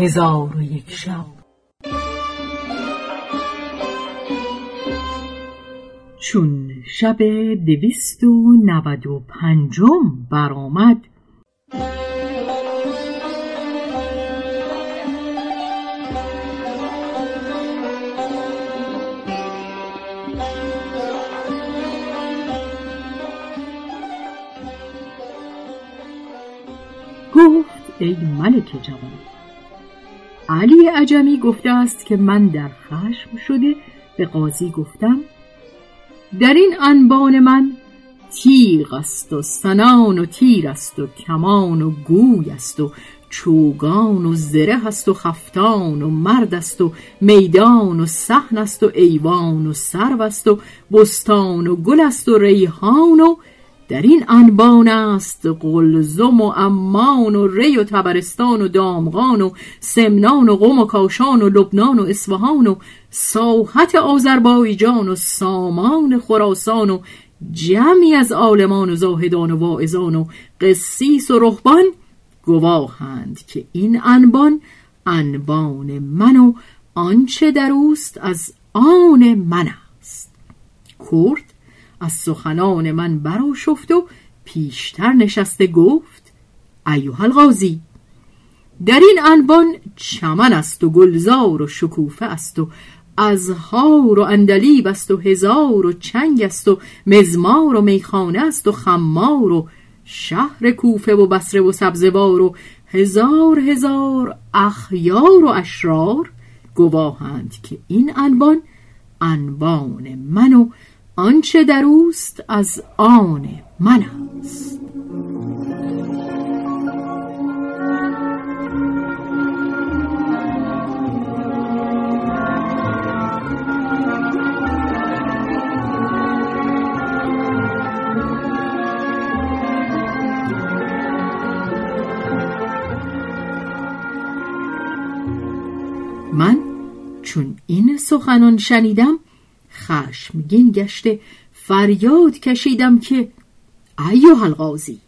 هزار و یک شب. چون شب دویست و نود و پنجم برآمد گفت ای ملک جوان علی عجمی گفته است که من در خشم شده به قاضی گفتم در این انبان من تیغ است و سنان و تیر است و کمان و گوی است و چوگان و زره است و خفتان و مرد است و میدان و صحن است و ایوان و سرو است و بستان و گل است و ریحان و در این انبان است قلزم و امان و ری و تبرستان و دامغان و سمنان و قم و کاشان و لبنان و اصفهان و ساحت آذربایجان و سامان خراسان و جمعی از عالمان و زاهدان و واعظان و قسیس و رهبان گواهند که این انبان انبان من و آنچه در اوست از آن من است. کرد از سخنان من براشفت و پیشتر نشسته گفت ایوه القاضی در این انبان چمن است و گلزار و شکوفه است و ازهار و اندلیب است و هزار و چنگ است و مزمار و میخانه است و خمار و شهر کوفه و بسره و سبزوار و هزار هزار اخیار و اشرار گواهند که این انبان انبان من و آنچه در اوست از آن من است. من چون این سخنان شنیدم خشمگین گشته فریاد کشیدم که ایوه القاضی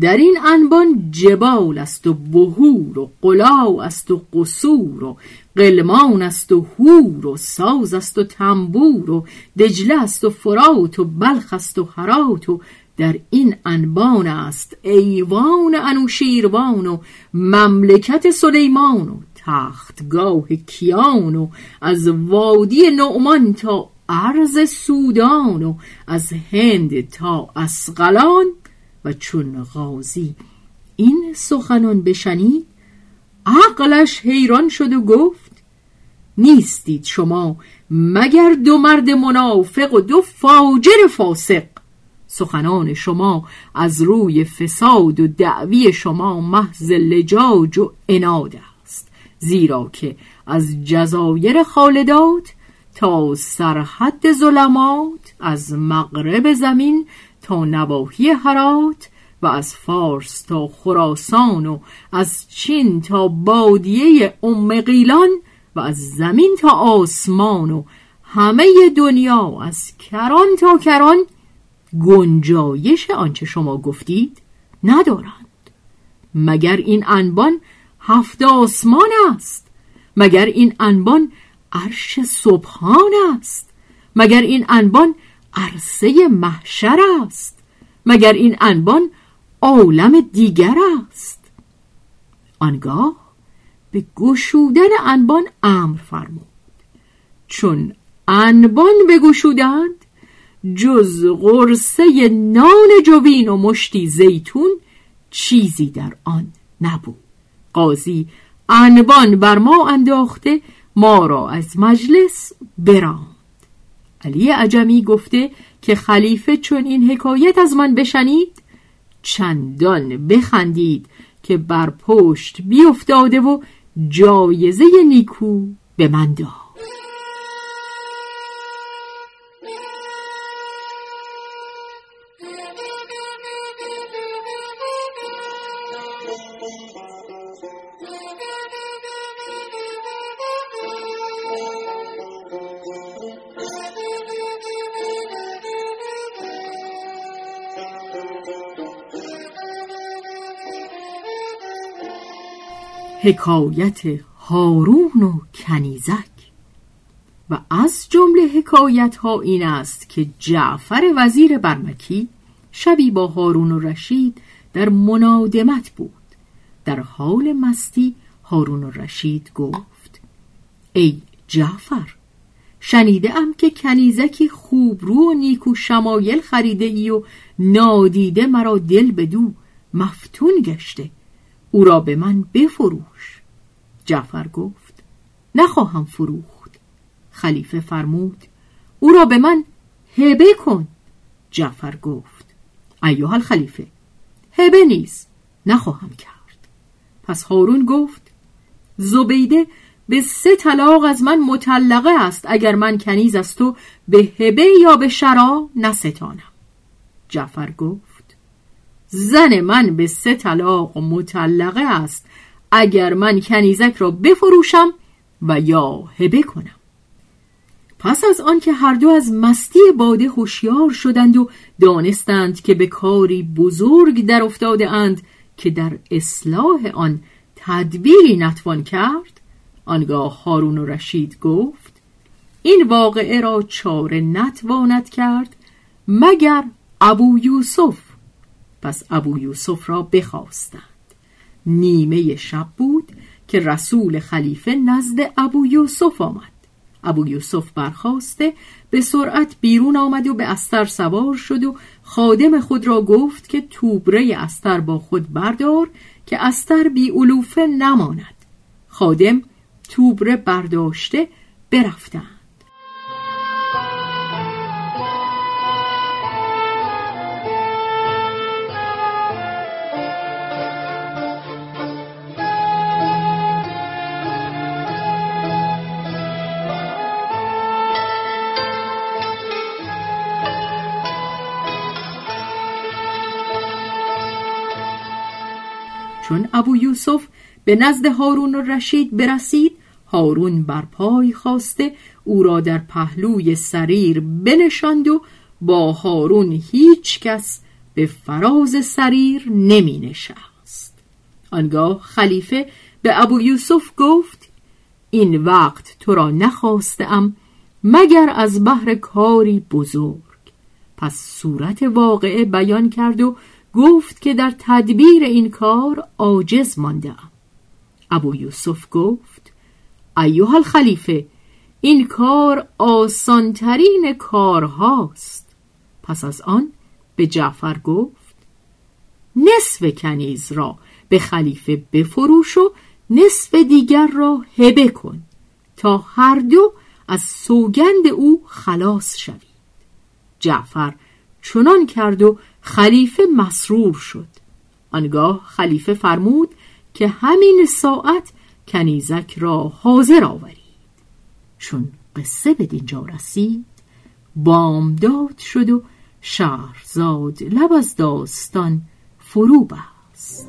در این انبان جبال است و بهور و قلاو است و قصور و قلمان است و هور و ساز است و تنبور و دجله است و فرات و بلخ است و هرات و در این انبان است ایوان انوشیروان و مملکت سلیمان و تختگاه کیان و از وادی نعمان تا عرض سودان و از هند تا اسقلان و چون غازی این سخنان بشنید عقلش حیران شد و گفت نیستید شما مگر دو مرد منافق و دو فاجر فاسق؟ سخنان شما از روی فساد و دعوی شما محض لجاج و اناد زیرا که از جزایر خالدات تا سرحد ظلمات از مغرب زمین تا نواحی هرات و از فارس تا خراسان و از چین تا بادیه ام قیلان و از زمین تا آسمان و همه دنیا از کران تا کران گنجایش آنچه شما گفتید ندارند. مگر این انبان هفت آسمان است. مگر این انبان عرش سبحان است؟ مگر این انبان عرصه محشر است؟ مگر این انبان عالم دیگر است؟ آنگاه به گشودن انبان امر فرمود. چون انبان بگشودند جز قرصه نان جوین و مشتی زیتون چیزی در آن نبود. قاضی انبان بر ما انداخته ما را از مجلس براند. علی عجمی گفته که خلیفه چون این حکایت از من بشنید چندان بخندید که بر پشت بیافتاده و جایزه نیکو به من داد. حکایت هارون و کنیزک. و از جمله حکایت ها این است که جعفر وزیر برمکی شبی با هارون و رشید در منادمت بود. در حال مستی هارون و رشید گفت ای جعفر شنیده ام که کنیزکی خوب رو و نیکو شمایل خریده ای و نادیده مرا دل بدو مفتون گشته. او را به من بفروش. جعفر گفت نخواهم فروخت. خلیفه فرمود او را به من هبه کن. جعفر گفت ایوه خلیفه هبه نیز نخواهم کرد. پس هارون گفت زبیده به سه طلاق از من مطلقه است اگر من کنیز از تو به هبه یا به شرا نستانم. جعفر گفت زن من به سه طلاق مطلقه است. اگر من کنیزک را بفروشم و یا هبه کنم. پس از آنکه هر دو از مستی باده هوشیار شدند و دانستند که به کاری بزرگ در افتاده اند که در اصلاح آن تدبیری نتوان کرد آنگاه هارون و رشید گفت این واقعه را چاره نتواند کرد مگر ابو یوسف پس ابو یوسف را بخواستند. نیمه شب بود که رسول خلیفه نزد ابو یوسف آمد. ابو یوسف برخواسته به سرعت بیرون آمد و به استر سوار شد و خادم خود را گفت که توبره استر با خود بردار که استر بی علوفه نماند. خادم توبره برداشته برفتند. چون ابو یوسف به نزد هارون و رشید برسید هارون بر پای خواسته او را در پهلوی سریر بنشاند و با هارون هیچ کس به فراز سریر نمی نشست. آنگاه خلیفه به ابو یوسف گفت این وقت تو را نخواستم مگر از بحر کاری بزرگ. پس صورت واقعه بیان کرد و گفت که در تدبیر این کار عاجز مانده ابو یوسف گفت ایوه الخلیفه این کار آسانترین کارهاست. پس از آن به جعفر گفت نصف کنیز را به خلیفه بفروش و نصف دیگر را هبه کن تا هر دو از سوگند او خلاص شوید. جعفر چنان کرد و خلیفه مسرور شد. آنگاه خلیفه فرمود که همین ساعت کنیزک را حاضر آورید. چون قصه به دینجا رسید بامداد شد و شهرزاد لب از داستان فرو بست.